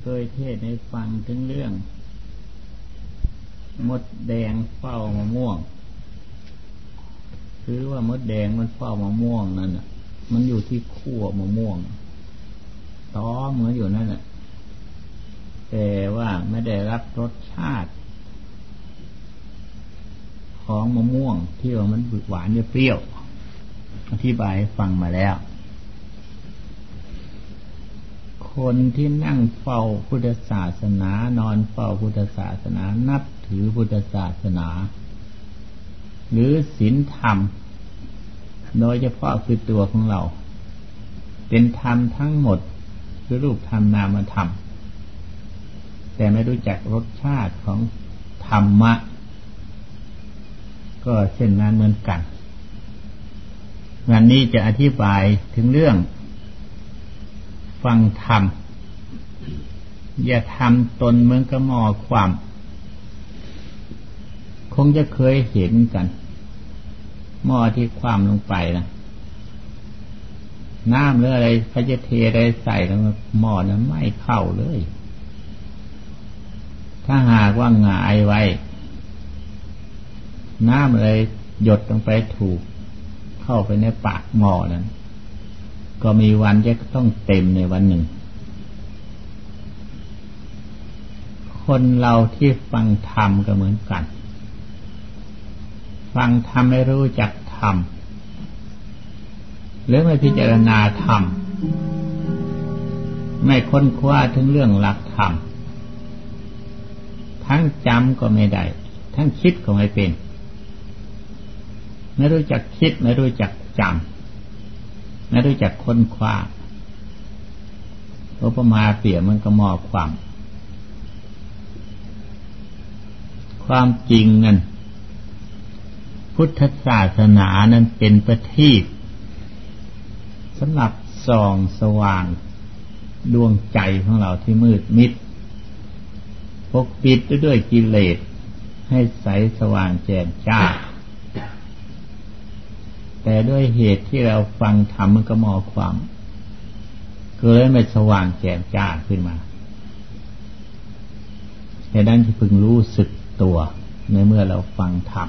เคยเทศในฟังถึงเรื่อง มดแดงเฝ้ามะม่วง คือว่ามดแดงมันเฝ้ามะม่วงนั่นอะ มันอยู่ที่ขั้วมะม่วงต้อเหมือนอยู่นั่นแหละแต่ว่าไม่ได้รับรสชาติ ของมะม่วงที่ว่ามันหวานเปรี้ยว อธิบายฟังมาแล้ว คนที่นั่งเฝ้าพุทธศาสนา นอนเฝ้าพุทธศาสนา นับถือพุทธศาสนา หรือศีลธรรม โดยเฉพาะคือตัวของเรา เป็นธรรมทั้งหมดคือรูปธรรมนามธรรม แต่ไม่รู้จักรสชาติของธรรมะ ก็เช่นนั้นเหมือนกัน วันนี้จะอธิบายถึงเรื่อง ฟังธรรม อย่าทำตนเหมือนกระมอความ คงจะเคยเห็นกัน หม้อที่ความลงไปนะน้ำหรืออะไรพระจะเทอะไรใส่แล้วหม้อนั้นไม่เข้าเลย ถ้าหากว่าหงายไว้ น้ำเลยหยดลงไปถูก เข้าไปในปากหม้อนั้น ก็มีวันจะต้องเต็มในวันหนึ่ง คนเราที่ฟังธรรมก็เหมือนกัน ฟังธรรมไม่รู้จักธรรมหรือไม่พิจารณาธรรมไม่ค้นคว้าถึงเรื่องหลักธรรม ทั้งจำก็ไม่ได้ ทั้งคิดก็ไม่เป็น ไม่รู้จักคิดไม่รู้จักจำ ไม่รู้จักค้นคว้าอุปมาเปรียมันก็มอบความ ความจริงนั้นพุทธศาสนานั้นเป็นประทีปสำหรับส่องสว่างดวงใจของเราที่มืดมิดปกปิดด้วยกิเลสให้ใสสว่างแจ่มจ้า แต่ด้วยเหตุที่เราฟังธรรมมันก็มอความก็เลยไม่สว่างแจ่มจ้าขึ้นมาแต่นั้นที่พึงรู้สึกตัว ในเมื่อเราฟังธรรม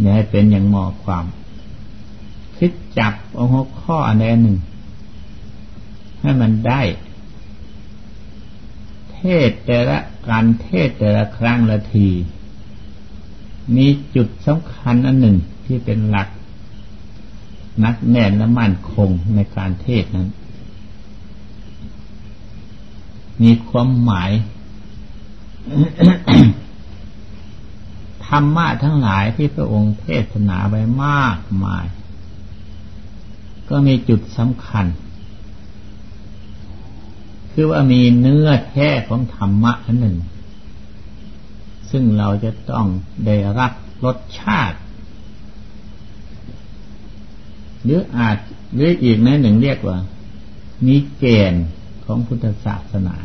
เนี่ยให้เป็นอย่างมอความ คิดจับเอาหัวข้ออันใดหนึ่ง ให้มันได้ เทศแต่ละการเทศแต่ละครั้งละที มีจุดสำคัญอันหนึ่ง ที่เป็นหลักนักแน่นและมั่นคงในการเทศนั้น มีความหมายธรรมะทั้งหลายที่พระองค์เทศนาไว้มากมาย ก็มีจุดสำคัญ คือว่ามีเนื้อแท้ของธรรมะอันหนึ่ง ซึ่งเราจะต้องได้รับรสชาติ หรืออาจหรืออีกในหนึ่งเรียกว่า มีเกณฑ์ของพุทธศาสนา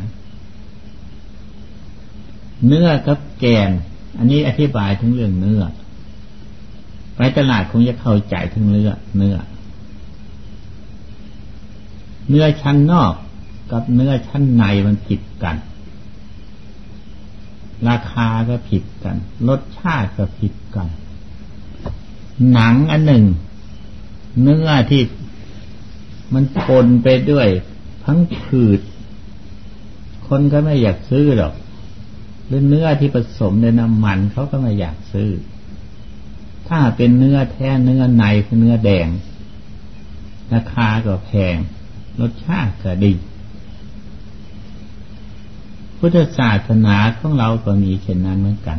เนื้อกับแกน อันนี้อธิบายถึงเรื่องเนื้อ ไปตลาดคงจะเข้าใจถึงเนื้อเนื้อ เนื้อชั้นนอกกับเนื้อชั้นในมันผิดกัน ราคาก็ผิดกัน รสชาติก็ผิดกัน หนังอันหนึ่ง เนื้อที่มันปนไปด้วยทั้งผืด คนก็ไม่อยากซื้อหรอกหรือเนื้อที่ผสมในน้ำมันเขาก็ไม่อยากซื้อ ถ้าเป็นเนื้อแท้เนื้อในคือเนื้อแดง ราคาก็แพง รสชาติก็ดี พุทธศาสนาของเราก็มีเช่นนั้นเหมือนกัน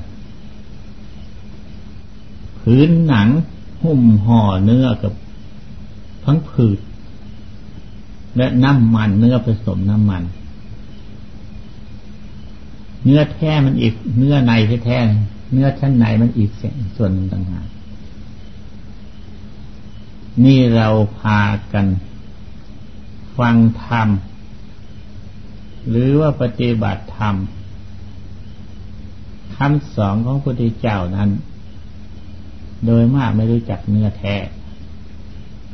พื้นหนัง หุ้มห่อเนื้อกับ ทั้งผืดและน้ำมันเนื้อผสมน้ำมัน เนื้อแท้มันอีก เนื้อในแท้เนื้อชั้นในมันอีกส่วนต่างหากนี่เราพากัน ฟังธรรม หรือว่าปฏิบัติธรรมคำสอนของพระพุทธเจ้านั้น โดยมากไม่รู้จักเนื้อแท้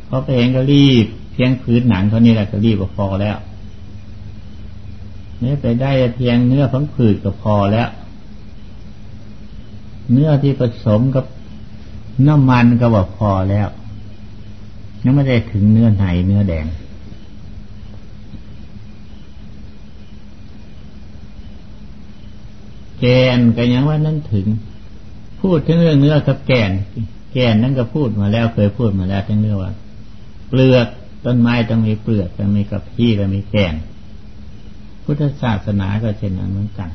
พราะไปเห็นก็รีบเพียงพื้นหนังเท่านี้แหละก็รีบก็พอแล้วเนี่ไปได้เพียงเนื้อพังผืดก็พอแล้ว เนื้อที่ผสมกับน้ำมันก็บอกพอแล้วยังไม่ได้ถึงเนื้อไหนเนื้อแดง แกนก็ยังว่านั่นถึง พูดถึงเรื่องเนื้อกับแกน แกนนั่นก็พูดมาแล้วเคยพูดมาแล้วทั้งเรื่องว่า เปลือกต้นไม้ต้องมีเปลือกต้องมีกับพี่ก็มีแกนพุทธศาสนาก็เช่นนั้นเหมือนกัน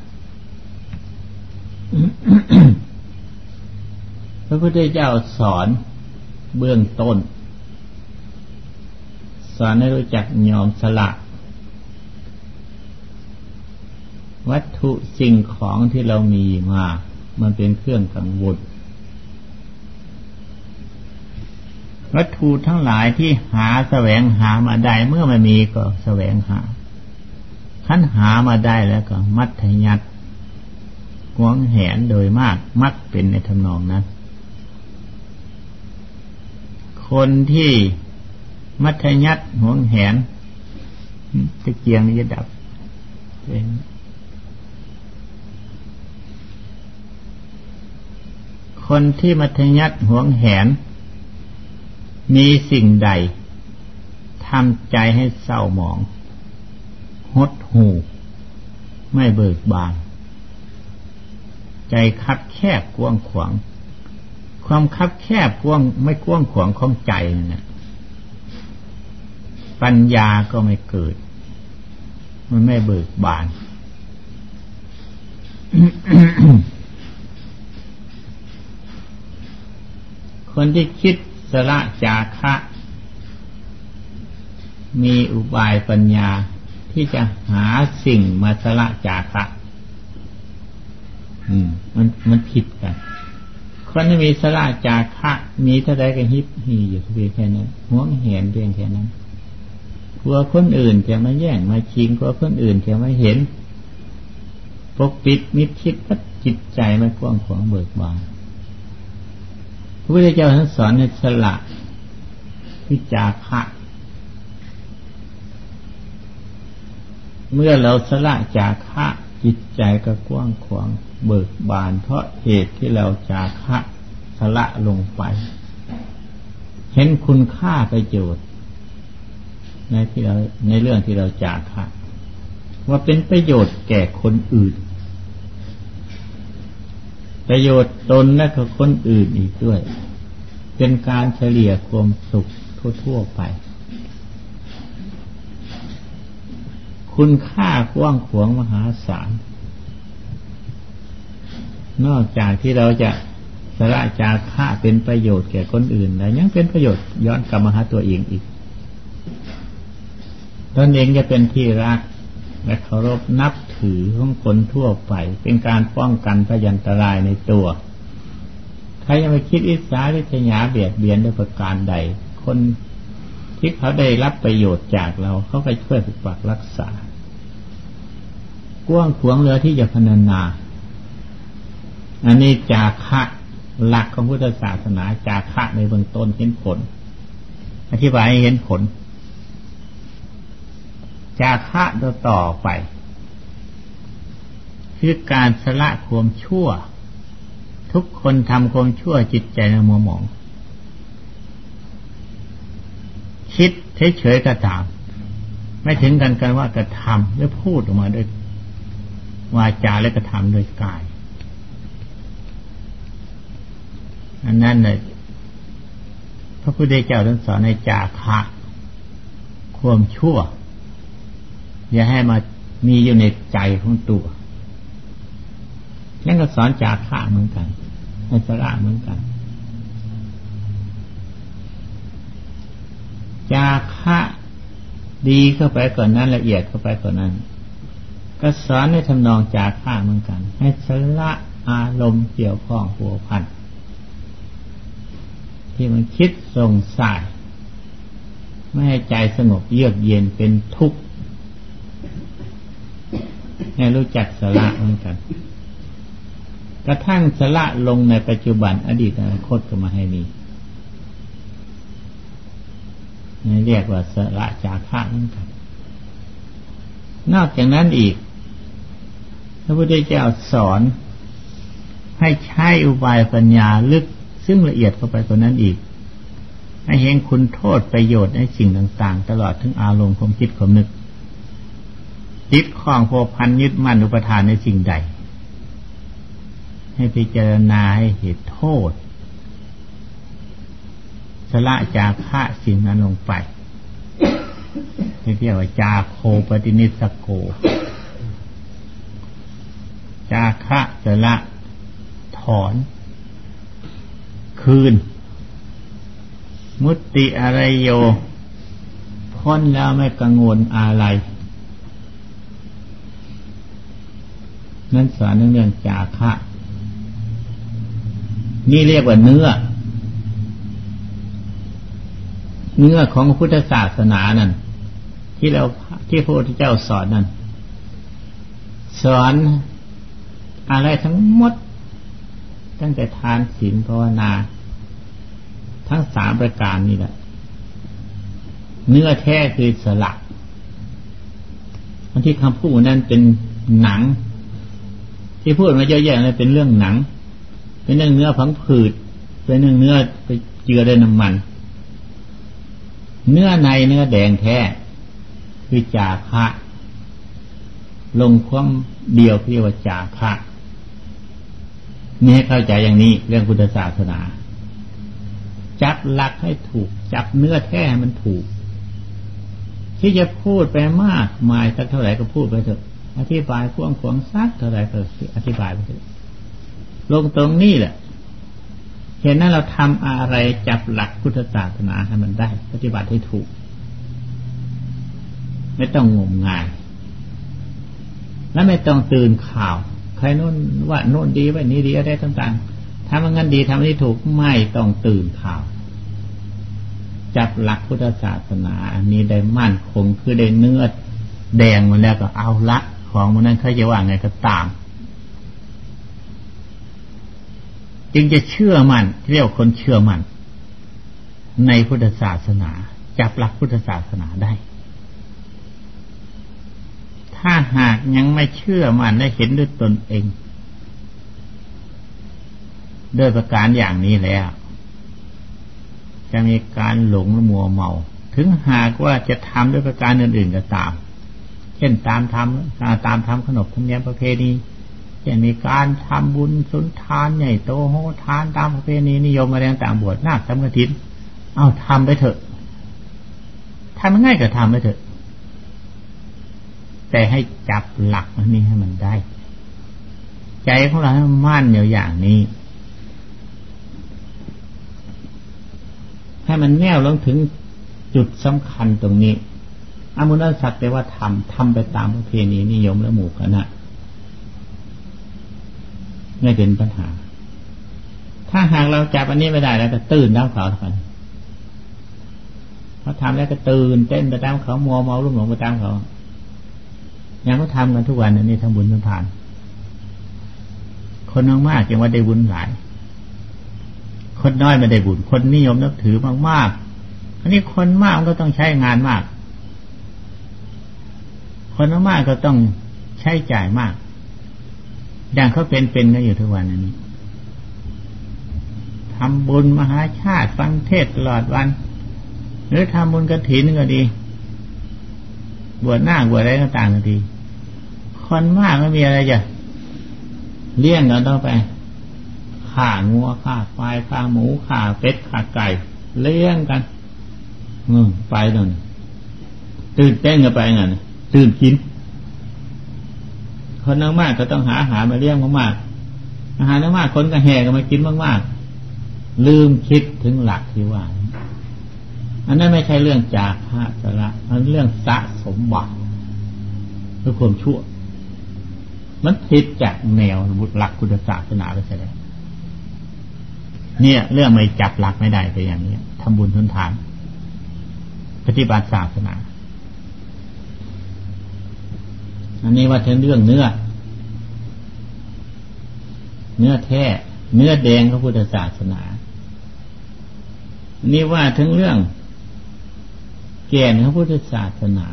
พระพุทธเจ้าสอนเบื้องต้น สอนให้รู้จักยอมสละวัตถุสิ่งของที่เรามีมา มันเป็นเครื่องกังวล วัตถุทั้งหลายที่หาแสวงหามาได้เมื่อมันมีก็แสวงหาขั้นหามาได้แล้วก็ มัธยัดหวงแหนโดยมากมักเป็นในทำนองนั้น คนที่มัธยัติหวงแหนตะเกียงนี้จะดับคนที่มัธยัติหวงแหน มีสิ่งใดทำใจให้เศร้าหมอง หดหู ไม่เบิกบาน ใจคับแคบกว้างขวาง ความคับแคบกว้างไม่กว้างขวางของใจนะปัญญาก็ไม่เกิด มันไม่เบิกบาน คนที่คิด สละจาคะ มีอุบายปัญญาที่จะหาสิ่งมาสละจาคะอืม มันมันผิดกัน คนที่มีสละจากคะ มีเท่าใดก็ฮิปฮีอยู่เพียงแค่นั้นห่วงเห็นเพียงแค่นั้นกลัวคนอื่นจะมาแย่งมาชิงกลัวคนอื่นจะมาเห็น ปกปิดมิดชิดก็จิตใจไม่กว้างขวางเบิกบาน พระพุทธเจ้าท่านสอนให้สละวิจาคะ เมื่อเราสละจาคะจิตใจก็กว้างขวางเบิกบาน เพราะเหตุที่เราจาคะสละลงไป เห็นคุณค่าประโยชน์ในที่เราในเรื่องที่เราจาคะว่าเป็นประโยชน์แก่คนอื่น ประโยชน์ตนและกับคนอื่นอีกด้วย เป็นการเฉลี่ยความสุขทั่วๆไป คุณค่ากว้างขวางมหาศาล นอกจากที่เราจะสละจากค่าเป็นประโยชน์แก่คนอื่นแล้วยังเป็นประโยชน์ย้อนกลับมาหาตัวเองอีกตนเองจะเป็นที่รัก และเคารพนับถือของคนทั่วไป เป็นการป้องกันพยันตรายในตัว ใครยังไม่คิดอิสาริษยาเบียดเบียนด้วยประการใด คนที่เขาได้รับประโยชน์จากเราเขาไปช่วยปกปักรักษา กว้างขวงเรือที่จะพนานาอันนี้จาคะหลักของพุทธศาสนาจาคะในเบื้องต้นเห็นผล อธิบายให้เห็นผล จาคะตัวต่อไป คือการสละความชั่ว ทุกคนทำความชั่วจิตใจในมัวหมอง คิดเฉยๆกระทำไม่ถึงกันกันว่ากระทำหรือพูดออกมาด้วยวาจาและกระทำโดยกาย อันนั้นเลยพระพุทธเจ้าท่านสอนในจาคะ ความชั่ว อย่าให้มามีอยู่ในใจของตัวนั่นก็สอนจาคะเหมือนกันในสระเหมือนกัน จาคะดีเข้าไปก่อนนั้นละเอียดเข้าไปก่อนนั้น ก็สอนในทำนองจาคะเหมือนกัน ให้สละอารมณ์เกี่ยวข้องหัวพันที่มันคิดส่งสาย ไม่ให้ใจสงบเยือกเย็นเป็นทุกข์ ให้รู้จักสละเหมือนกันกระทั่งสละลงในปัจจุบันอดีตอนาคตก็มาให้มีนี่เรียกว่าสละจากข้าเหมือนกัน นอกจากนั้นอีก พระพุทธเจ้าสอนให้ใช้อุบายปัญญาลึกซึ่งละเอียดเข้าไปกว่านั้นอีก ให้เห็นคุณโทษประโยชน์ในสิ่งต่าง ๆ ตลอดถึงอารมณ์ความคิดความนึก ติดข้องโพพันยึดมั่นอุปทานในสิ่งใด ให้พิจารณาให้เหตุโทษสละจาคะสิ่งนั้นลงไปเรียกว่าจาโคปฏินิสโก จาคะสละถอน คืน มุตติอะไรโยพ้นแล้วไม่กังวลอะไร นั่นสอนเรื่องจาคะนี่เรียกว่าเนื้อ เนื้อของพุทธศาสนานั่น ที่เราที่พระพุทธเจ้าสอนนั่น สอนอะไรทั้งหมด ตั้งแต่ทานศีลภาวนา ทั้งสามประการนี่แหละ เนื้อแท้คือสลักอันที่คำพูดนั้นเป็นหนัง ที่พูดมาเยอะแยะเลยเป็นเรื่องหนัง เป็นเรื่องเนื้อผังผืด เป็นเรื่องเนื้อไปเจือด้วยน้ำมัน เนื้อในเนื้อแดงแท้ คือจาคะลงความเดียวเรียกว่าจาคะนี่ให้เข้าใจอย่างนี้เรื่องพุทธศาสนา จับหลักให้ถูก จับเนื้อแท้มันถูก ที่จะพูดไปมากมายสักเท่าไหร่ก็พูดไปเถอะ อธิบายพ่วงขวงซักเท่าไหร่ก็อธิบายไปเถอะลงตรงนี้แหละ เห็นนั้นเราทำอะไรจับหลักพุทธศาสนาให้มันได้ ปฏิบัติให้ถูก ไม่ต้องงมงาย และไม่ต้องตื่นข่าว ใครนู่นว่าโน่นดีว่านี้ดีอะไรต่างๆทำงั้นดีทำนี้ถูกไม่ต้องตื่นข่าว จับหลักพุทธศาสนา อันนี้ได้มั่นคงคือได้เนื้อแดงมาแล้วก็เอาละ ของมันนั้นเขาจะว่าไงก็ตาม จึงจะเชื่อมัน่นเรียกคนเชื่อมัน่นในพุทธศาสนาจับหลักพุทธศาสนาได้ ถ้าหากยังไม่เชื่อมันได้เห็นด้วยตนเองด้วยประการอย่างนี้แล้ว จะมีการหลงมัวเมา ถึงหากว่าจะทำด้วยประการอื่น ๆ ก็ตาม เช่นตามทำตามทำขนบธรรมเนียมประเพณีเช่นมีการทำบุญสุนทานใหญ่โตโหทานตามประเพณีนิยมมาแรงต่างบวชนาคทำกระถิน เอาทำไปเถอะทำง่ายก็ทำไปเถอะ แต่ให้จับหลักมันนี้ให้มันได้ ใจของเราให้มั่นอยู่อย่างนี้ ให้มันแน่วลงถึงจุดสำคัญตรงนี้ อมุนสักแต่ว่าทำทำไปตามประเพณีนิยมและหมู่คณะไม่เป็นปัญหา ถ้าหากเราจับอันนี้ไม่ได้แล้วก็ตื่นแล้วเขาทันเขาทำแล้วก็ตื่นเต้นไปตามเขามัวเมาลุ่มหลงไปตามเขาอย่างเขาทำกันทุกวันนี้ทำบุญทำทาน คนน้อยมากยังว่าได้บุญหลาย คนน้อยไม่ได้บุญ คนนิยมนับถือมากมากอันนี้คนมากมันก็ต้องใช้งานมาก คนมากก็ต้องใช้จ่ายมาก อย่างเขาเป็นเป็นกันอยู่ทุกวันนี้ทำบุญมหาชาติฟังเทศตลอดวัน หรือทำบุญกระถินก็ดี บวชหน้าบวชอะไรก็ต่างกันดีคนมากไม่มีอะไรจะเลี้ยงกันต้องไปข่างัวข่าควายข่าหมูข่าเป็ดข่าไก่ เลี้ยงกัน อืมไปตรงนี้ตื่นเต้นกันไปงั้น ตื่นกิน คนมากก็ต้องหาอาหารมาเลี้ยงมากๆอาหารมากคนก็แห่กันมากินมากๆ ลืมคิดถึงหลักที่ว่า อันนั้นไม่ใช่เรื่องจากพระสระมันเรื่องสะสมบัติคือความชั่ว มันผิดจากแนวบุตรหลักคุณศาสนาไปแล้วเนี่ย เรื่องไม่จับหลักไม่ได้ไปอย่างนี้ทำบุญทุนทาน ปฏิบัติศาสนา อันนี้ว่าถึงเรื่องเนื้อ เนื้อแท้ เนื้อแดงพระพุทธศาสนา นี่ว่าถึงเรื่อง แก่นพระพุทธศาสนา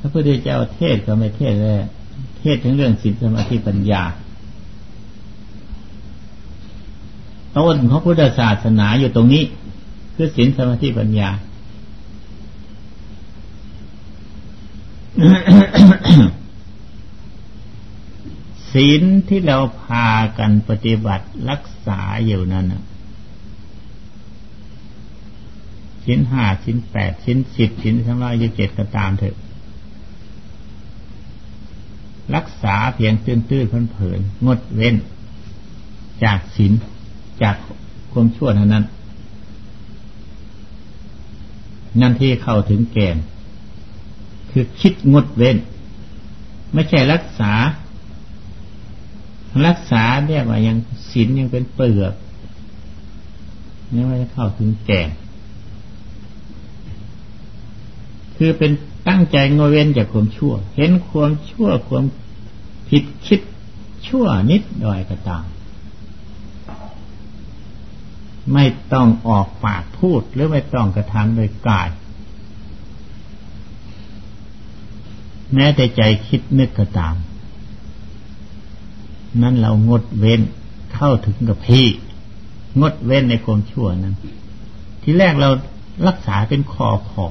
พระพุทธเจ้าเทศก็ไม่เทศเลยเทศถึงเรื่องศีลสมาธิปัญญาต้นของพุทธศาสนาอยู่ตรงนี้ คือศีลสมาธิปัญญา ศีลที่เราพากันปฏิบัติรักษาอยู่นั้นชิ้นห้าชิ้นแปดชิ้นสิบชิ้นทั้งร้อยยี่เจ็ดก็ตามเถอะ รักษาเพียงตื้นตื้นเผลินงดเว้น จากศีลจากความชั่วเท่านั้น นั่นที่เข้าถึงแก่น คือคิดงดเว้น ไม่ใช่รักษา รักษาเรียกว่ายังศีลยังเป็นเปลือกนี่ไม่ได้เข้าถึงแก่นคือเป็นตั้งใจงดเว้นจากความชั่ว เห็นความชั่วความผิดคิดชั่วนิดหน่อยก็ตามไม่ต้องออกปากพูดหรือไม่ต้องกระทำโดยกาย แม้แต่ใจคิดนึกก็ตาม นั้นเรางดเว้นเข้าถึงกับพี่ งดเว้นในความชั่วนั้น ที่แรกเรารักษาเป็นคอขอ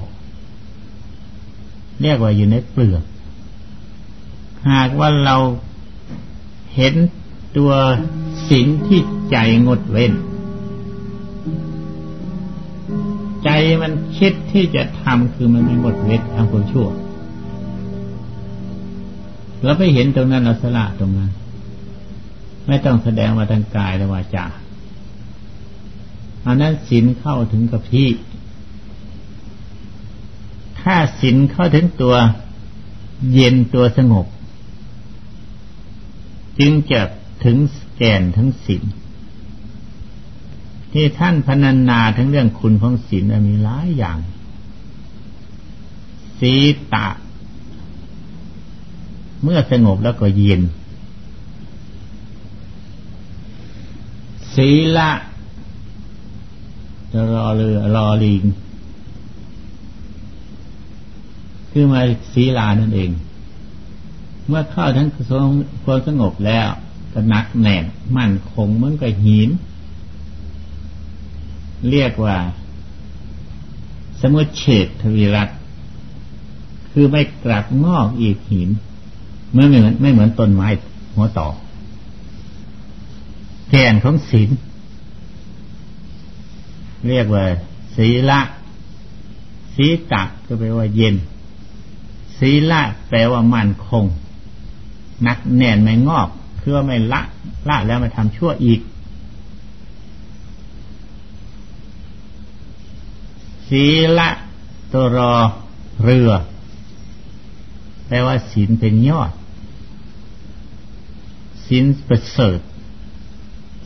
เรียกว่าอยู่ในเปลือก หากว่าเราเห็นตัวสิ่งที่ใจงดเว้น ใจมันคิดที่จะทำคือมันไมีหมดเวททำความชั่ว เราไปเห็นตรงนั้นเราสละตรงนั้น ไม่ต้องแสดงมาทางกายและวาจาอันนั้นศีลเข้าถึงกับพี่ ถ้าศีลเข้าถึงตัวเย็นตัวสงบ จึงจะถึงแก่นทั้งศีลที่ท่านพนันนาทั้งเรื่องคุณของศีลมีหลายอย่าง สีตะ เมื่อสงบแล้วก็เย็น ศีละจะรอเรือรอลิง คือมาศีลานั่นเอง เมื่อเข้าทั้งความสงบแล้วก็นักแน่นมั่นคงเหมือนกับหิน เรียกว่า สมุเฉดทวีรัตคือไม่กลับงอกอีกหิน ไม่เหมือนไม่เหมือนต้นไม้หัวต่อ แกนของศีลเรียกว่า ศีละศีตักก็แปลว่าเย็น ศีละแปลว่ามั่นคง นักแน่นไม่งอกคือว่าไม่ละละแล้วมาทำชั่วอีก ศีละตัวรอเรือ แปลว่าศีลเป็นยอด ศีลประเสริฐ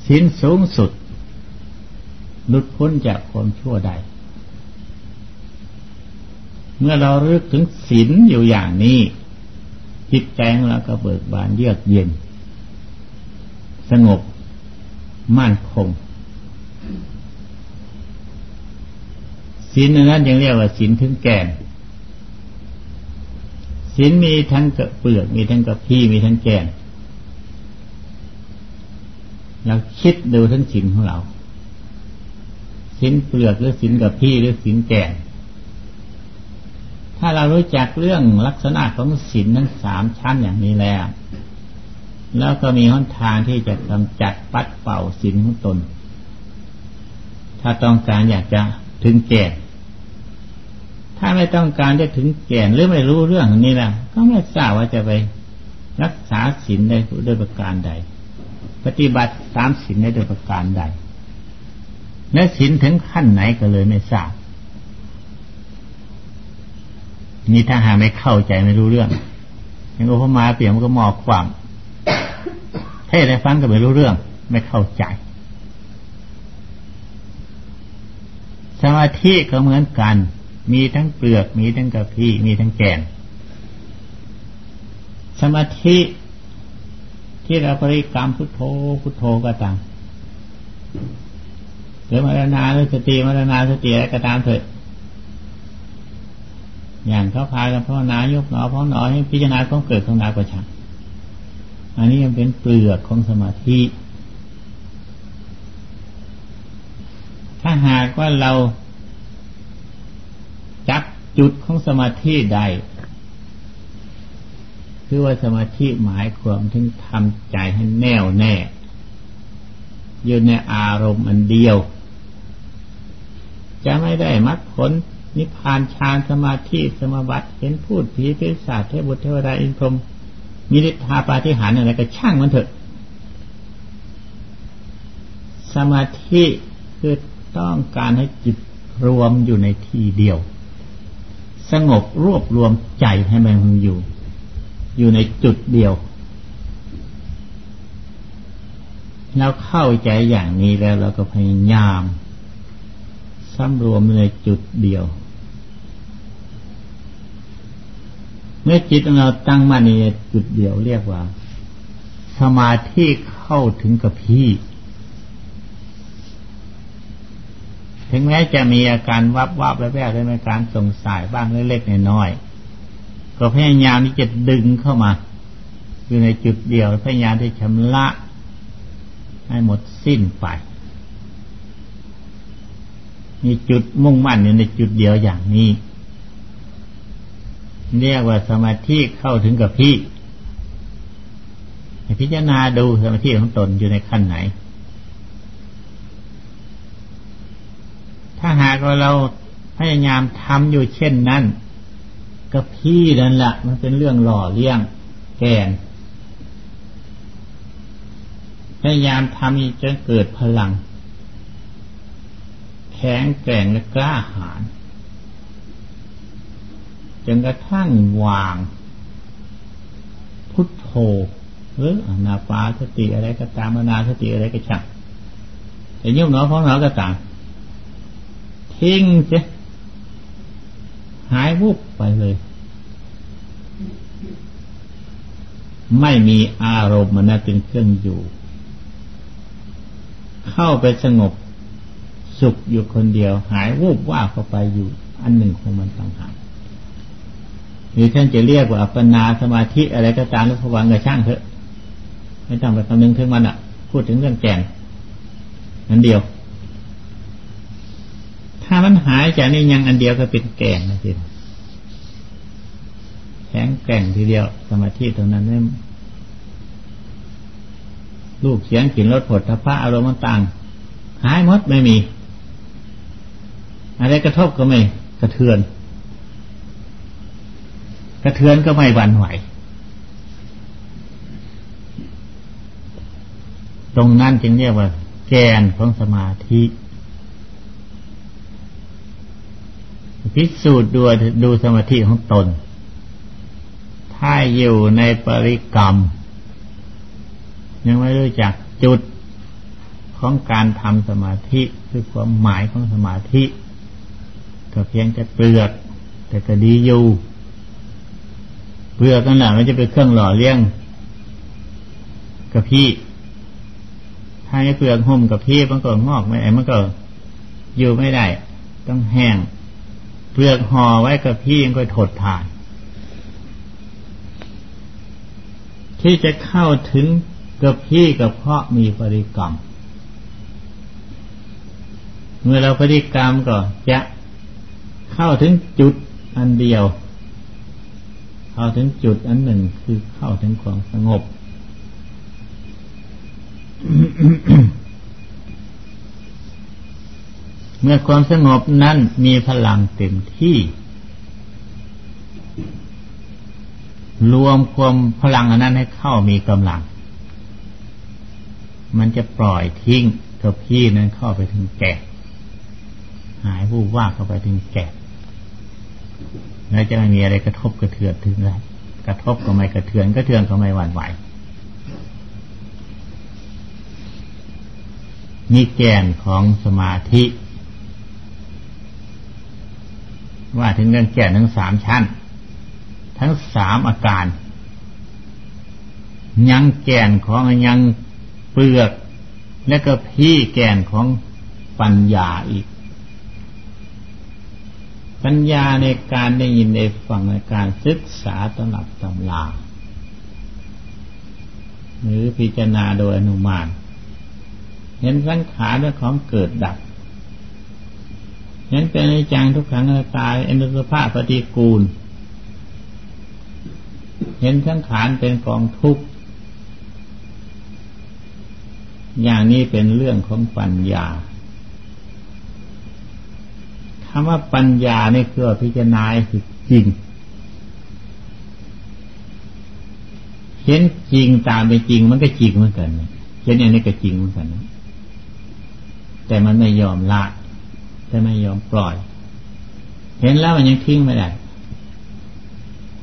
ศีลสูงสุดหลุดพ้นจากความชั่วใด เมื่อเราเลือกถึงศีลอยู่อย่างนี้ จิตใจของเราก็เบิกบานเยือกเย็น สงบมั่นคงศีลนั้นยังเรียกว่าศีลถึงแก่นศีลมีทั้งกระเปลือกมีทั้งกระพี่มีทั้งแก่น เราคิดดูทั้งศีลของเราศีลเปลือกหรือศีลกับพี่หรือศีลแก่นถ้าเรารู้จักเรื่องลักษณะของศีลทั้งสามชั้นอย่างนี้แล้ว แล้วก็มีหนทางที่จะกำจัดปัดเป่าศีลของตน ถ้าต้องการอยากจะถึงแก่ถ้าไม่ต้องการจะถึงแก่นหรือไม่รู้เรื่องนี้นะก็ไม่ทราบว่าจะไปรักษาศีลได้ด้วยประการใด ปฏิบัติตามศีลได้ด้วยประการใด และศีลถึงขั้นไหนก็เลยไม่ทราบนี่ถ้าหาไม่เข้าใจไม่รู้เรื่องอย่างอุปมาเปลี่ยนมันก็มอกความเทศให้ฟังก็ไม่รู้เรื่อง ไม่เข้าใจ สมาธิก็เหมือนกัน มีทั้งเปลือก มีทั้งกระพี้มีทั้งแกน สมาธิ ที่เราบริกรรมพุทโธพุทโธก็ตามหรือมรณาหรือสติมรณาสติอะไรก็ตามเถิดอย่างเขาพากันภาวนายกหนอพองหนอให้พิจารณาของเกิดของนาประชังอันนี้ยังเป็นเปลือกของสมาธิ ถ้าหากว่าเราจับจุดของสมาธิใด คือว่าสมาธิหมายความถึงทำใจให้แน่วแน่อยู่ในอารมณ์อันเดียว จะไม่ได้มัดผลนิพพานฌานสมาธิสมาบัติเห็นพูดผีเป็นศาสเทพบุตรเทวดาอินพรหมมีฤทธาปาฏิหาริย์อะไรก็ช่างมันเถอะ สมาธิคือต้องการให้จิตรวมอยู่ในที่เดียว สงบรวบรวมใจให้มันอยู่ อยู่ในจุดเดียวเราเข้าใจอย่างนี้แล้วเราก็พยายามสำรวมในจุดเดียว เมื่อจิตเราตั้งมั่นในจุดเดียวเรียกว่า สมาธิเข้าถึงกับพี่ ถึงแม้จะมีอาการวับวับแวบๆได้ในการสงสัยบ้างเล็กๆน้อยๆ ก็พยายามที่จะดึงเข้ามา อยู่ในจุดเดียวพยายามที่ชำระให้หมดสิ้นไป มีจุดมุ่งมั่นอยู่ในจุดเดียวอย่างนี้ เรียกว่าสมาธิเข้าถึงกับพี่พิจารณาดูสมาธิของตนอยู่ในขั้นไหน ถ้าหากว่าเราพยายามทำอยู่เช่นนั้น ก็พี่นั่นแหละมันเป็นเรื่องหล่อเลี้ยงแกนพยายามทำจนเกิดพลัง แข็งแกร่งและกล้าหาญจนกระทั่งวาง พุทโธหรืออนาปาสติอะไรก็ตามอนาสติอะไรก็ช่างแต่ยุ่งหนอของเราก็ตามทิ้งเสีย หายวุบไปเลย ไม่มีอารมณ์มันเป็นเครื่องอยู่ เข้าไปสงบสุขอยู่คนเดียว หายวูบว่าเข้าไปอยู่ อันหนึ่งของมันต่างหากหรือท่านจะเรียกว่าอัปปนาสมาธิอะไรก็ตามแล้วพวังกับช่างเถอะ ไม่ต้องไปคำนึงถึงมันอะ พูดถึงเรื่องแก่นอันเดียว ถ้ามันหายจากนี่ยังอันเดียวก็เป็นแก่นนะทีแข็งแกร่งทีเดียว สมาธิตรงนั้นเนี่ยลูกเสียงกลิ่นรสผลทพะอารมณ์ต่างหายหมดไม่มี อะไรกระทบก็ไม่กระเทือน กระเทือนก็ไม่หวั่นไหว ตรงนั้นจึงเรียกว่า แกนของสมาธิ พิสูจน์ดูดูสมาธิของตน ถ้าอยู่ในปริกรรม ยังไม่รู้จักจุดของการทำสมาธิคือความหมายของสมาธิ ก็เพียงจะเปลือก แต่ก็ดีอยู่เปลือกนั่นแหละมันจะเป็นเครื่องหล่อเลี้ยงกับพี่ ถ้าให้เปลือกห่มกับพี่มันก็งอกไม่ไอ้มันก็อยู่ไม่ได้ ต้องแห้ง เปลือกห่อไว้กับพี่มันก็ถดถ่ายที่จะเข้าถึงกับพี่กับเพาะมีปริกรรม เมื่อเราปริกรรมก็จะเข้าถึงจุดอันเดียว เข้าถึงจุดอันหนึ่งคือเข้าถึงความสงบ เมื่อความสงบนั้นมีพลังเต็มที่ รวมความพลังอันนั้นให้เข้ามีกำลัง มันจะปล่อยทิ้งกับพี่นั้นเข้าไปถึงแก่หายผู้ว่าเข้าไปถึงแก่แล้วจะไม่มีอะไรกระทบกระเทือนถึงเลยกระทบก็ไม่กระเทือนกระเทือนก็ไม่หวั่นไหวนี่แกนของสมาธิ ว่าถึงเรื่องแก่นทั้งสามชั้น ทั้งสามอาการ ยังแก่นของยังเปลือก และก็พี่แก่นของปัญญาอีก ปัญญาในการได้ยินในฟังในการศึกษาตำรับตำลาหรือพิจารณาโดยอนุมาน เห็นสังขารเป็นของเกิดดับ เห็นเป็นในจังทุกขังอนัตตาอนุสภาพปฏิกูล เห็นสังขารเป็นกองทุกข์อย่างนี้เป็นเรื่องของปัญญาคำว่าปัญญานี่คือพิจารณาจริง เห็นจริงตามไปจริงมันก็จริงเหมือนกันเห็นอย่างนี้ก็จริงเหมือนกัน แต่มันไม่ยอมละ แต่ไม่ยอมปล่อย เห็นแล้วมันยังทิ้งไม่ได้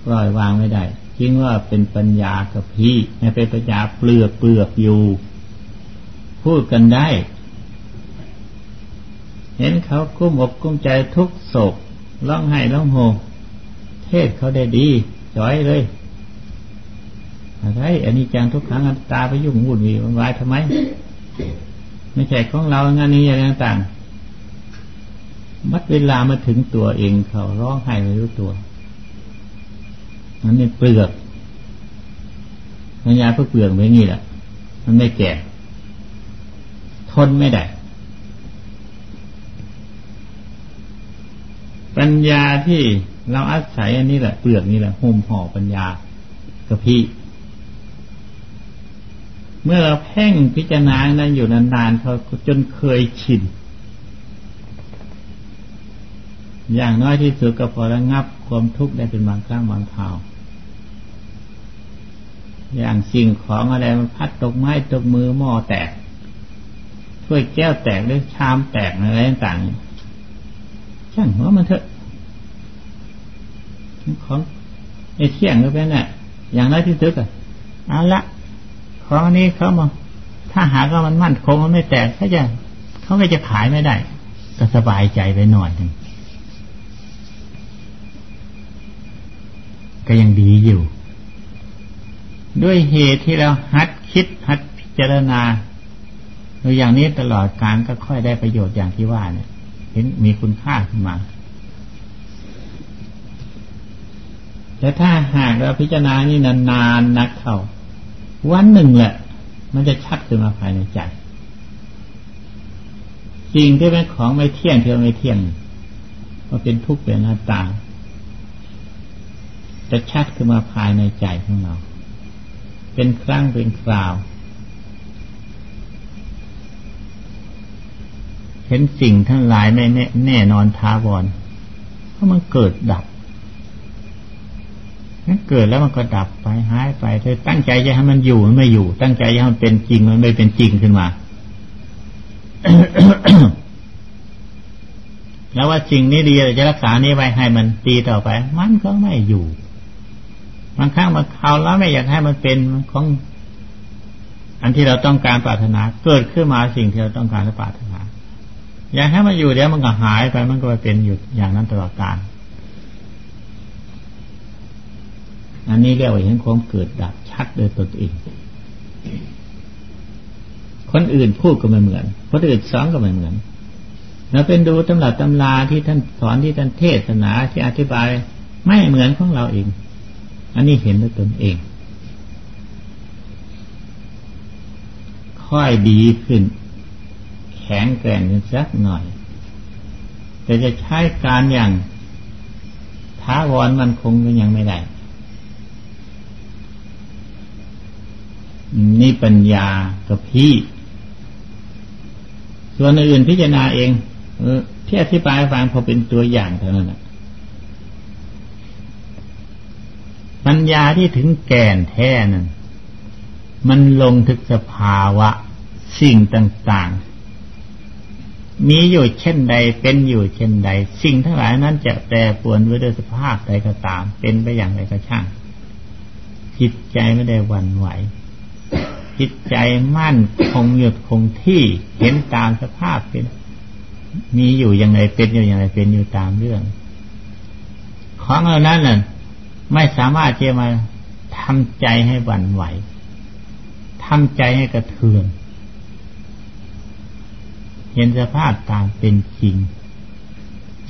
ปล่อยวางไม่ได้ทิ้งว่าเป็นปัญญากับพี่ไม่เป็นปัญญาเปลือกเปลือกอยู่ พูดกันได้ เห็นเขากุ้มอกกุ้มใจทุกโศกร้องไห้ร้องโฮเทศเขาได้ดีจ้อยเลยอะไรอันนี้จังทุกครั้งตาไปยุ่งวุ่นวีมันวายทำไม ไม่ใช่ของเรางานนี้อย่างต่าง มัดเวลามาถึงตัวเองเขาร้องไห้ไม่รู้ตัวมันนี่เปลือกปัญญาเพื่อเปลือกไม่งี้แหละมันไม่แก่ ทนไม่ได้ ปัญญาที่เราอาศัยอันนี้แหละเปลือกนี่แหละห่มห่อปัญญากระพี่เมื่อเราเพ่งพิจารณานั้นอยู่นานๆเขาจนเคยชิน อย่างน้อยที่สุดก็พอระงับความทุกข์ได้เป็นบางครั้งบางคราวอย่างสิ่งของอะไรมันพัดตกไม้ตกมือหม้อแตกถ้วยแก้วแตกหรือชามแตกอะไรต่างๆช่างหัวมันเถอะของไอ้เที่ยงก็เป็นน่ะ อย่างน้อยที่สุดอะเอาละของนี้เขามาถ้าหากว่ามันมั่นคงมันไม่แตกเขาจะเขาก็จะขายไม่ได้ก็สบายใจไปหน่อยหนึ่ง ก็ยังดีอยู่ ด้วยเหตุที่เราหัดคิดหัดพิจารณาโดยอย่างนี้ตลอดการก็ค่อยได้ประโยชน์อย่างที่ว่าเนี่ย เห็นมีคุณค่าขึ้นมาแต่ถ้าหากเราพิจารณานี่นานๆนักเข้าวันหนึ่งแหละ มันจะชัดขึ้นมาภายในใจสิ่งที่เป็นของไม่เที่ยงเที่ไม่เที่ยงมันเป็นทุกข์เป็นหน้าตา จะชัดขึ้นมาภายในใจของเรา เป็นครั้งเป็นคราว เห็นสิ่งทั้งหลายไม่แน่นอนท้าวรเพราะมันเกิดดับมันเกิดแล้วมันก็ดับไปหายไปเธอตั้งใจจะให้มันอยู่มันไม่อยู่ ตั้งใจจะให้มันเป็นจริงมันไม่เป็นจริงขึ้นมาแล้วว่าจริงนี้ดีจะรักษานี้ไว้ให้มันตีต่อไป มันก็ไม่อยู่ บางครั้งบางคราวแล้วไม่อยากให้มันเป็นของ อันที่เราต้องการปรารถนา เกิดขึ้นมาสิ่งที่เราต้องการและปรารถนา อยากให้มันอยู่เดี๋ยวมันก็หายไปมันก็ไปเป็นอยู่อย่างนั้นตลอดกาลอันนี้เรียกว่าเห็นความเกิดดับชัดโดยตนเองคนอื่นพูดก็ไม่เหมือน คนอื่นสอนก็ไม่เหมือน เราเป็นดูตำราตำราที่ท่านสอนที่ท่านเทศนาที่อธิบายไม่เหมือนของเราเอง อันนี้เห็นด้วยตนเอง ค่อยดีขึ้น แข็งแกร่งขึ้นสักหน่อย แต่จะใช้การอย่างท้าวรมันคงก็ยังไม่ได้ นี่ปัญญากับพี่ ส่วนอื่นพิจารณาเอง เออที่อธิบายฟังพอเป็นตัวอย่างเท่านั้น ปัญญาที่ถึงแก่นแท้นั้นมันลงถึงสภาวะสิ่งต่างๆ มีอยู่เช่นใดเป็นอยู่เช่นใด สิ่งทั้งหลายนั้นจะแปรปวนไว้ด้วยสภาพใดก็ตาม เป็นไปอย่างไรก็ช่าง จิตใจไม่ได้วันไหว จิตใจมั่นคงหยุดคงที่เห็นตามสภาพเป็น มีอยู่อย่างไรเป็นอยู่อย่างไรเป็นอยู่ตามเรื่อง ของเหล่านั้นน่ะ ไม่สามารถจะมาทำใจให้หวั่นไหวทำใจให้กระเทือน เห็นสภาพตามเป็นจริง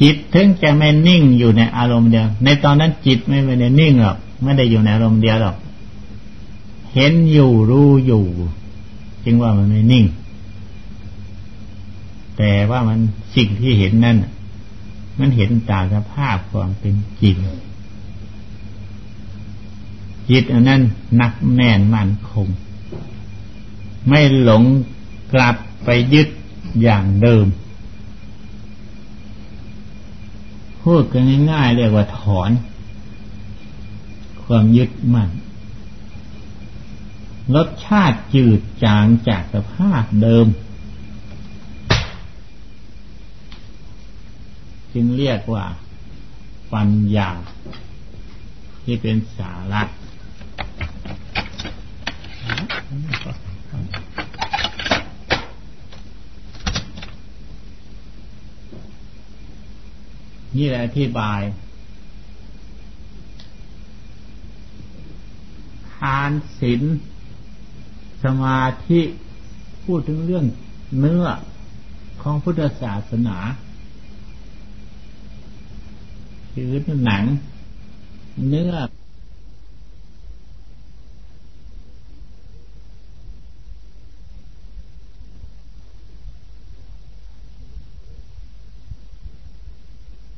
จิตถึงจะไม่นิ่งอยู่ในอารมณ์เดียว ในตอนนั้นจิตไม่ได้นิ่งหรอกไม่ได้อยู่ในอารมณ์เดียวหรอก เห็นอยู่รู้อยู่ จึงว่ามันไม่นิ่ง แต่ว่ามันสิ่งที่เห็นนั่นมันเห็นตามสภาพความเป็นจริง จิตอันนั้นนักแน่นมั่นคง ไม่หลงกลับไปยึดอย่างเดิม พูดกันง่ายๆเรียกว่าถอน ความยึดมั่นรสชาติจืดจางจากสภาพเดิม จึงเรียกว่าปัญญาที่เป็นสาระ นี่แหละอธิบาย ทานศีลสมาธิพูดถึงเรื่องเนื้อของพุทธศาสนาคือหนัง เนื้อ